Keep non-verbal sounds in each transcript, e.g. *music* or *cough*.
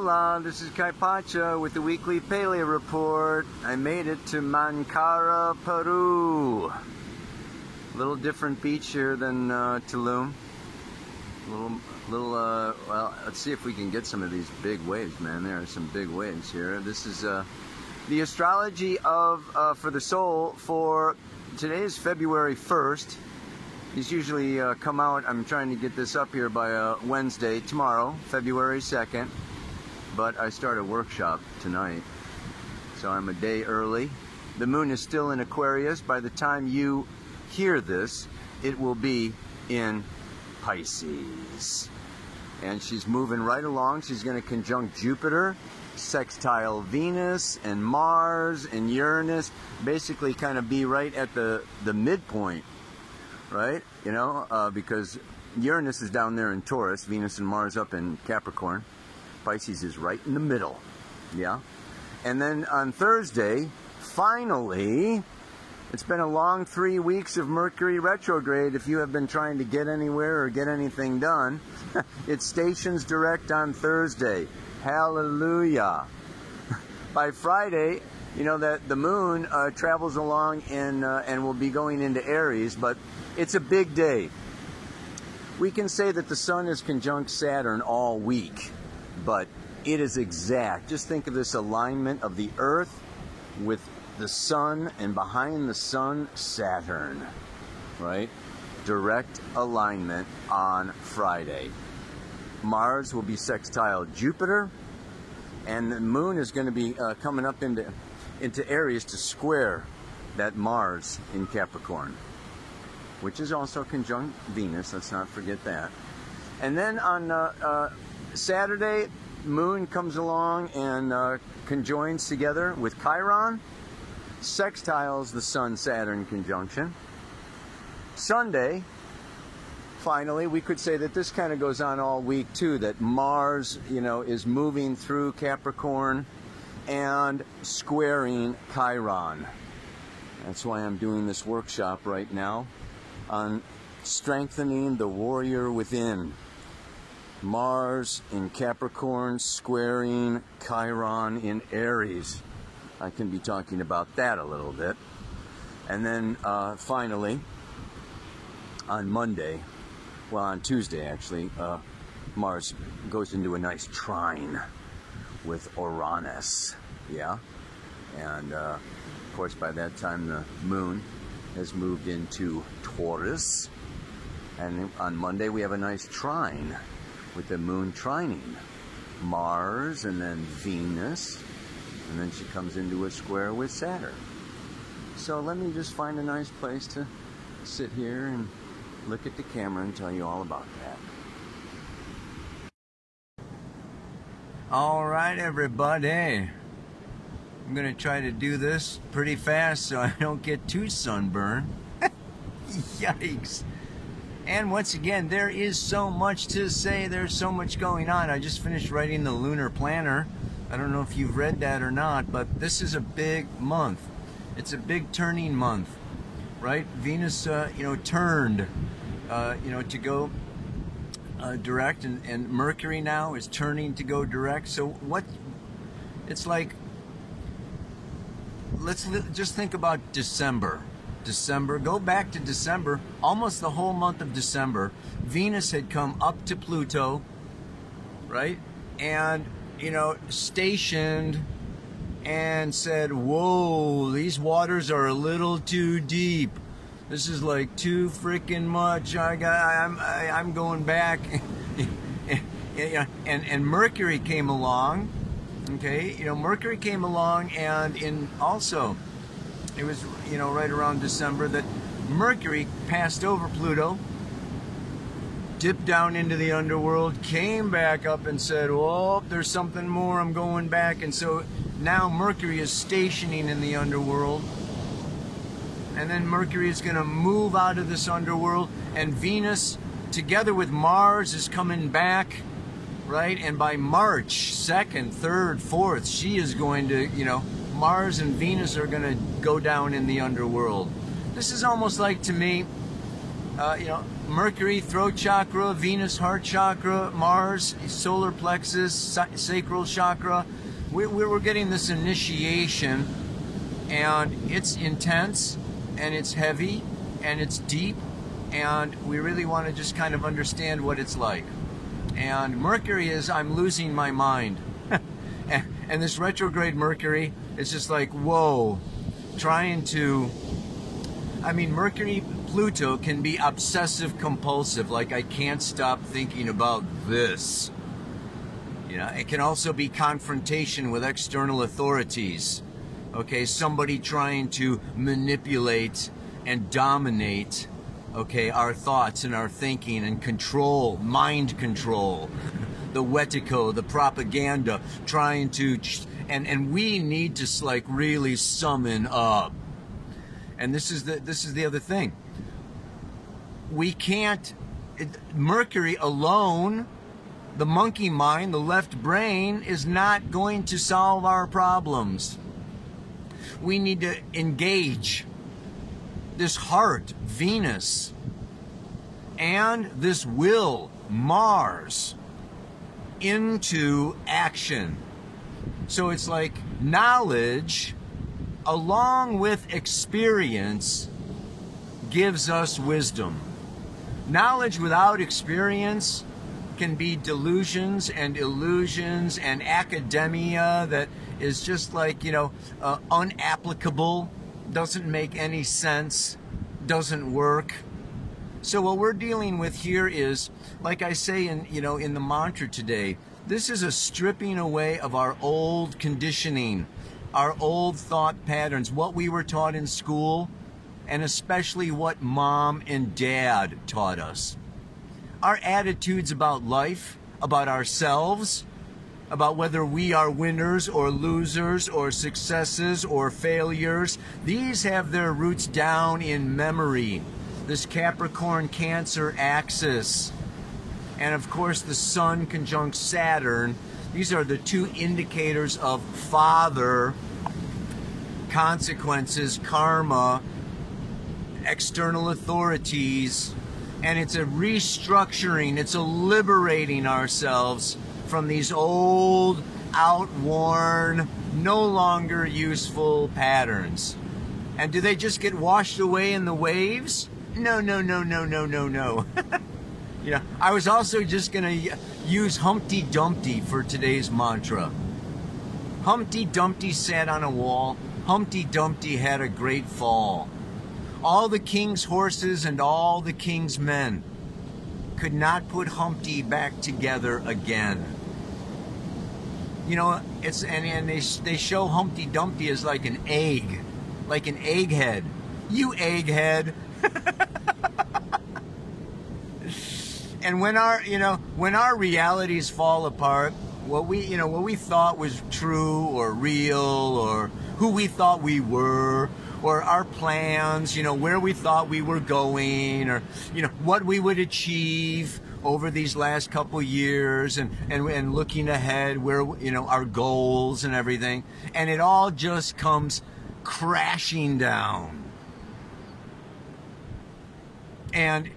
Hola, this is Kaypacha with the weekly Pele Report. I made it to Mancora, Peru. A little different beach here than uh, Tulum. A little, little. Uh, well, let's see if we can get some of these big waves, man. There are some big waves here. This is uh, the astrology of uh, for the soul for today is February 1st. These usually uh, come out. I'm trying to get this up here by uh, Wednesday, tomorrow, February 2nd. But I start a workshop tonight, so I'm a day early. The moon is still in Aquarius. By the time you hear this, it will be in Pisces. And she's moving right along. She's going to conjunct Jupiter, sextile Venus, and Mars, and Uranus. Basically, kind of be right at the, the midpoint right? You know, uh, because Uranus is down there in Taurus, Venus and Mars up in Capricorn. Pisces is right in the middle, yeah? And then on Thursday, finally, it's been a long three weeks of Mercury retrograde. If you have been trying to get anywhere or get anything done, *laughs* it stations direct on Thursday. Hallelujah. *laughs* By Friday, you know that the moon uh, travels along in, uh, and will be going into Aries, but it's a big day. We can say that the sun is conjunct Saturn all week, but it is exact. Just think of this alignment of the Earth with the sun, and behind the sun, Saturn, right? Direct alignment on Friday. Mars will be sextile Jupiter, and the moon is going to be uh, coming up into, into Aries to square that Mars in Capricorn which is also conjunct Venus. Let's not forget that. And then on uh, uh, Saturday, Moon comes along and uh, conjoins together with Chiron, sextiles the Sun Saturn conjunction. Sunday, finally, we could say that this kind of goes on all week too, that Mars, you know, is moving through Capricorn and squaring Chiron. That's why I'm doing this workshop right now on strengthening the warrior within. Mars in Capricorn squaring Chiron in Aries. I can be talking about that a little bit. And then uh, finally, on Monday, well, on Tuesday actually, uh, Mars goes into a nice trine with Uranus. Yeah? And uh, of course, by that time, the moon has moved into Taurus. And on Monday, we have a nice trine with the moon trining Mars and then Venus. And then she comes into a square with Saturn. So let me just find a nice place to sit here and look at the camera and tell you all about that. All right, everybody. I'm going to try to do this pretty fast so I don't get too sunburned. *laughs* Yikes. And once again, there is so much to say. There's so much going on. I just finished writing the lunar planner. I don't know if you've read that or not, but this is a big month. It's a big turning month, right? Venus, uh, you know, turned, uh, you know, to go uh, direct, and, and Mercury now is turning to go direct. So what? It's like let's just think about December. December, go back to December, almost the whole month of December. Venus had come up to Pluto, right? And, you know, stationed and said, Whoa, these waters are a little too deep. This is like too freaking much. I got, I'm, I, am i am going back. *laughs* and, and Mercury came along Okay, you know, Mercury came along, and in also, it was you know right around December that Mercury passed over Pluto, dipped down into the underworld, came back up, and said, "Oh, there's something more. I'm going back." And so now Mercury is stationing in the underworld, and then Mercury is going to move out of this underworld, and Venus, together with Mars, is coming back right? And by March 2nd, 3rd, 4th, she is going to, you know, Mars and Venus are going to go down in the underworld. This is almost like to me uh, you know, Mercury, throat chakra, Venus, heart chakra, Mars, solar plexus, sacral chakra. We're, we're getting this initiation, and it's intense, and it's heavy, and it's deep, and we really want to just kind of understand what it's like. And Mercury is, I'm losing my mind. *laughs* and this retrograde Mercury is just like, whoa, trying to. I mean, Mercury Pluto can be obsessive compulsive, like I can't stop thinking about this. You know, it can also be confrontation with external authorities. Okay, somebody trying to manipulate and dominate, okay, our thoughts and our thinking and control, mind control. *laughs* the wetiko, the propaganda, trying to, and, and we need to like really summon up. And this is the, this is the other thing we can't, Mercury alone, the monkey mind, the left brain, is not going to solve our problems. We need to engage this heart, Venus, and this will, Mars, into action. So it's like knowledge along with experience gives us wisdom. Knowledge without experience can be delusions and illusions and academia that is just like, you know, uh, unapplicable, doesn't make any sense, doesn't work. So what we're dealing with here is, like I say in, you know, in the mantra today, this is a stripping away of our old conditioning, our old thought patterns, what we were taught in school, and especially what mom and dad taught us. Our attitudes about life, about ourselves, about whether we are winners or losers or successes or failures, these have their roots down in memory. This Capricorn Cancer axis. And of course, the Sun conjunct Saturn. These are the two indicators of father, consequences, karma, external authorities, and it's a restructuring, it's a liberating ourselves from these old, outworn, no longer useful patterns. And do they just get washed away in the waves? No, no, no, no, no, no, no. *laughs* you know, I was also just going to use Humpty Dumpty for today's mantra. Humpty Dumpty sat on a wall. Humpty Dumpty had a great fall. All the king's horses and all the king's men could not put Humpty back together again. You know, it's and, and they they show Humpty Dumpty as like an egg, like an egghead. You egghead. *laughs* and when our you know when our realities fall apart, what we you know what we thought was true or real or who we thought we were or our plans, you know, where we thought we were going or, you know, what we would achieve over these last couple years and, and, and looking ahead where, you know, our goals and everything. And it all just comes crashing down. And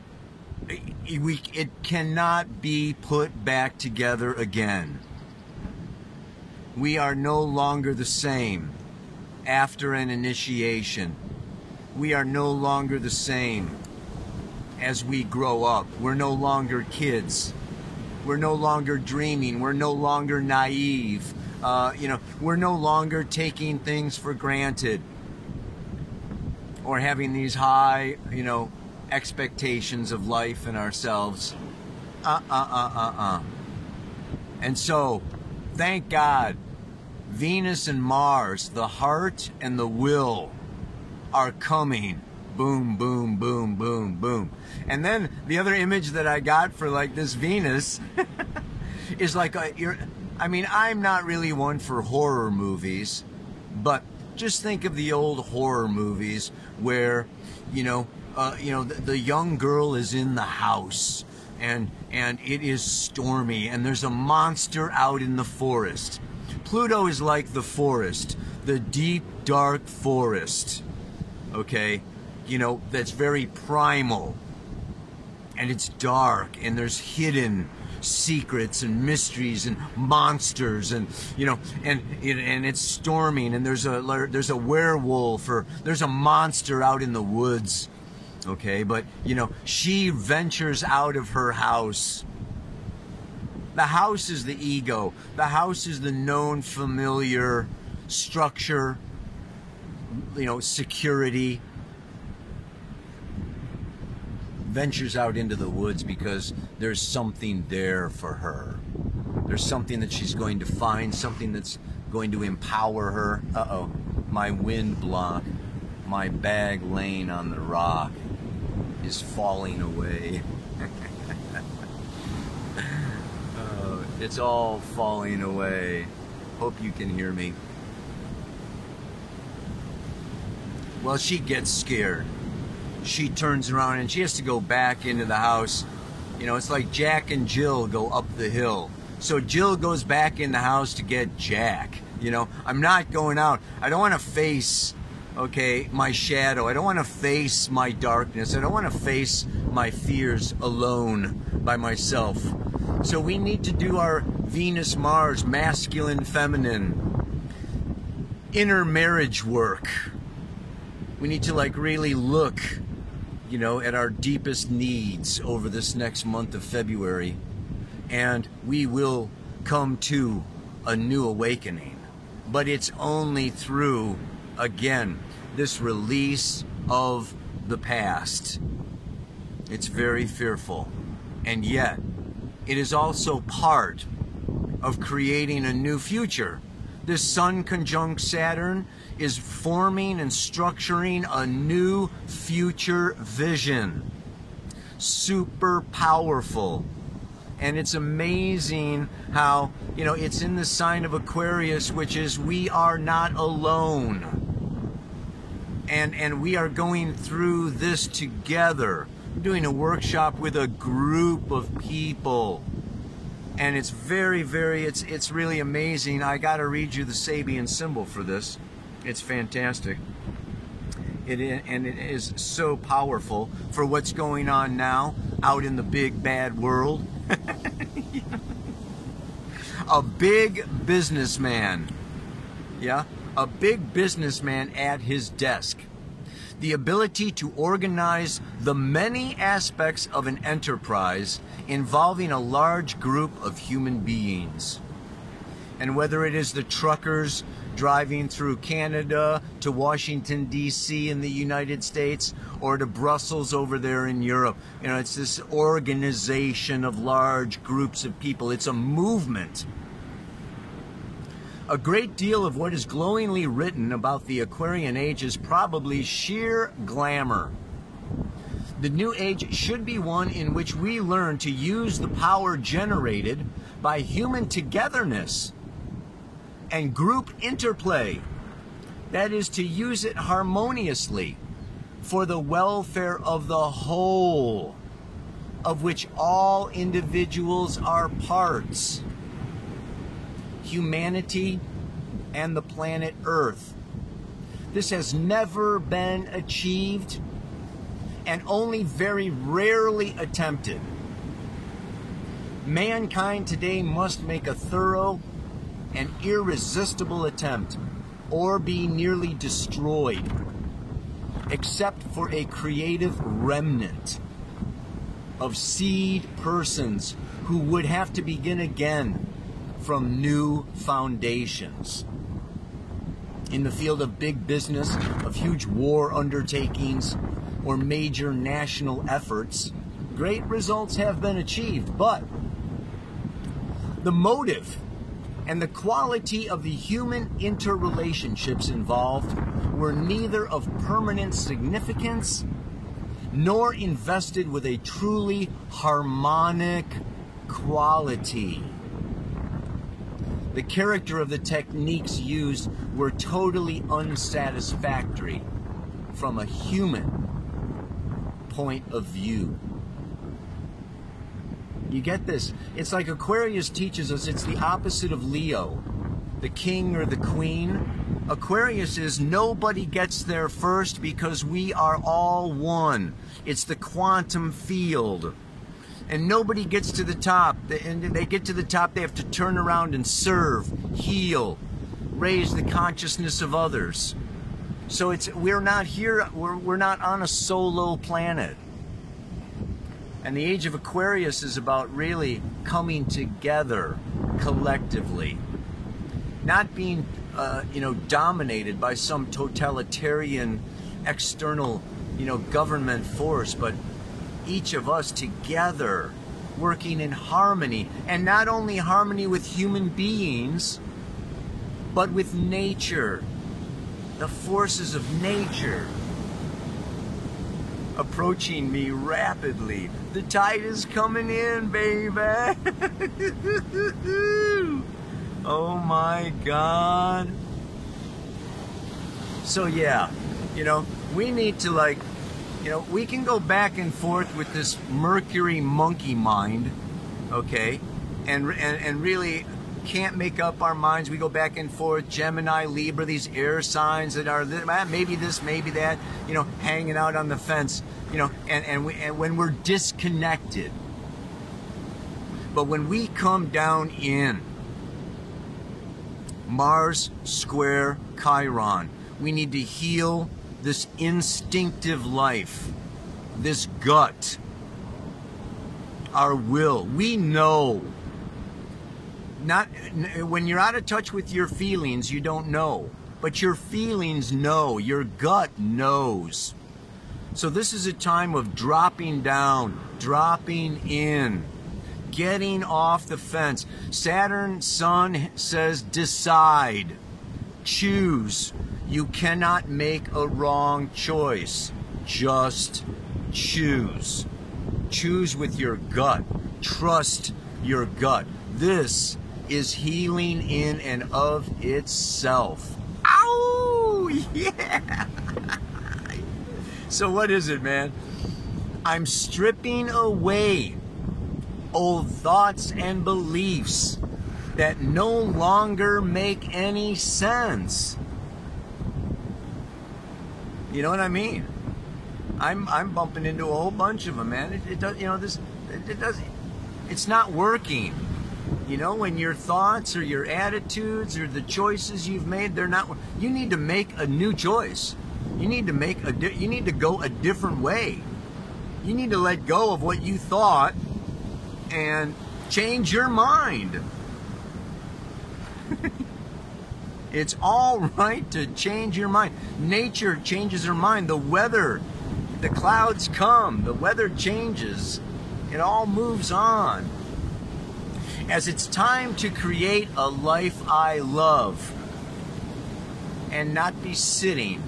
we, it cannot be put back together again. We are no longer the same after an initiation. We are no longer the same as we grow up. We're no longer kids. We're no longer dreaming. We're no longer naive. Uh, you know, we're no longer taking things for granted or having these high, you know, expectations of life and ourselves. Uh uh uh uh uh. And so, thank God Venus and Mars, the heart and the will, are coming. Boom, boom, boom, boom, boom. And then the other image that I got for like this Venus *laughs* is like a, I mean, I'm not really one for horror movies, but just think of the old horror movies where, you know, uh, you know, the, the young girl is in the house and and it is stormy and there's a monster out in the forest Pluto is like the forest, the deep, dark forest, okay? You know, that's very primal. and it's dark and there's hidden secrets and mysteries and monsters and you know and and it's storming and there's a there's a werewolf or there's a monster out in the woods okay? But you know she ventures out of her house. The house is the ego. The house is the known familiar structure you know security. Ventures out into the woods because there's something there for her. There's something that she's going to find, something that's going to empower her. Uh oh, my wind block, my bag laying on the rock is falling away. oh, *laughs* it's all falling away. Hope you can hear me. Well, she gets scared she turns around and she has to go back into the house. You know, it's like Jack and Jill go up the hill. So Jill goes back in the house to get Jack. You know, I'm not going out. I don't want to face, okay, my shadow. I don't want to face my darkness. I don't want to face my fears alone by myself. So we need to do our Venus Mars, masculine, feminine, inner marriage work. We need to like really look you know, at our deepest needs over this next month of February. And we will come to a new awakening. But it's only through, again, this release of the past. It's very fearful. And yet, it is also part of creating a new future. This Sun conjunct Saturn is forming and structuring a new future vision. Super powerful. And it's amazing how, you know, it's in the sign of Aquarius, which is we are not alone. And, and we are going through this together. Doing a workshop with a group of people and it's very very it's it's really amazing i got to read you the sabian symbol for this it's fantastic. It and it is so powerful for what's going on now out in the big bad world. *laughs* a big businessman, yeah, a big businessman at his desk. The ability to organize the many aspects of an enterprise involving a large group of human beings. And whether it is the truckers driving through Canada to Washington, D.C. in the United States or to Brussels over there in Europe. You know, it's this organization of large groups of people, it's a movement. A great deal of what is glowingly written about the Aquarian age is probably sheer glamour. The new age should be one in which we learn to use the power generated by human togetherness and group interplay. That is to use it harmoniously for the welfare of the whole, of which all individuals are parts. Humanity and the planet Earth. This has never been achieved and only very rarely attempted. Mankind today must make a thorough and irresistible attempt or be nearly destroyed, except for a creative remnant of seed persons who would have to begin again from new foundations. In the field of big business, of huge war undertakings, or major national efforts, great results have been achieved, but the motive and the quality of the human interrelationships involved were neither of permanent significance nor invested with a truly harmonic quality. The character of the techniques used were totally unsatisfactory from a human point of view. You get this? It's like Aquarius teaches us it's the opposite of Leo, the king or the queen. Aquarius is nobody gets there first because we are all one. It's the quantum field. And nobody gets to the top. And they get to the top, they have to turn around and serve, heal, raise the consciousness of others. So it's we're not here, we're, we're not on a solo planet. And the age of Aquarius is about really coming together collectively, not being, uh, you know, dominated by some totalitarian external, you know, government force, but each of us together working in harmony, and not only harmony with human beings, but with nature, the forces of nature approaching me rapidly. The tide is coming in, baby. *laughs* oh my God. So, yeah, you know, we need to, like, you know, we can go back and forth with this Mercury monkey mind, okay, and, and, and really can't make up our minds. We go back and forth. Gemini, Libra, these air signs that are ah, maybe this, maybe that, you know, hanging out on the fence, you know, and, and, we, and when we're disconnected. But when we come down in Mars square Chiron, we need to heal this instinctive life, this gut, our will. We know not when you're out of touch with your feelings, you don't know. But your feelings know, your gut knows. So this is a time of dropping down, dropping in, getting off the fence. Saturn Sun says decide, choose. You cannot make a wrong choice. Just choose. Choose with your gut. Trust your gut. This is healing in and of itself. Ow! *laughs* Yeah! so, what is it, man? I'm stripping away old thoughts and beliefs that no longer make any sense. You know what I mean? I'm I'm bumping into a whole bunch of them, man. It, it does, you know, this it, it does. It's not working. You know, when your thoughts or your attitudes or the choices you've made, they're not. You need to make a new choice. You need to make a. You need to go a different way. You need to let go of what you thought and change your mind. *laughs* it's all *laughs* right to change your mind. Nature changes her mind. The weather, the clouds come, the weather changes. It all moves on as it's time to create a life I love and not be sitting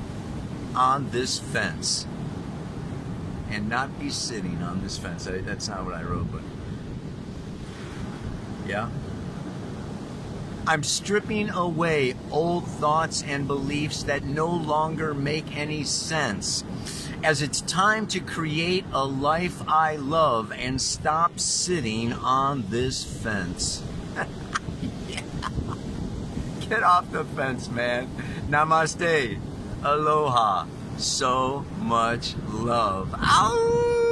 on this fence. And not be sitting on this fence. That's not what I wrote, but yeah. I'm stripping away old thoughts and beliefs that no longer make any sense as it's time to create a life I love and stop sitting on this fence. *laughs* yeah. Get off the fence, man. Namaste. Aloha. So much love. Ow!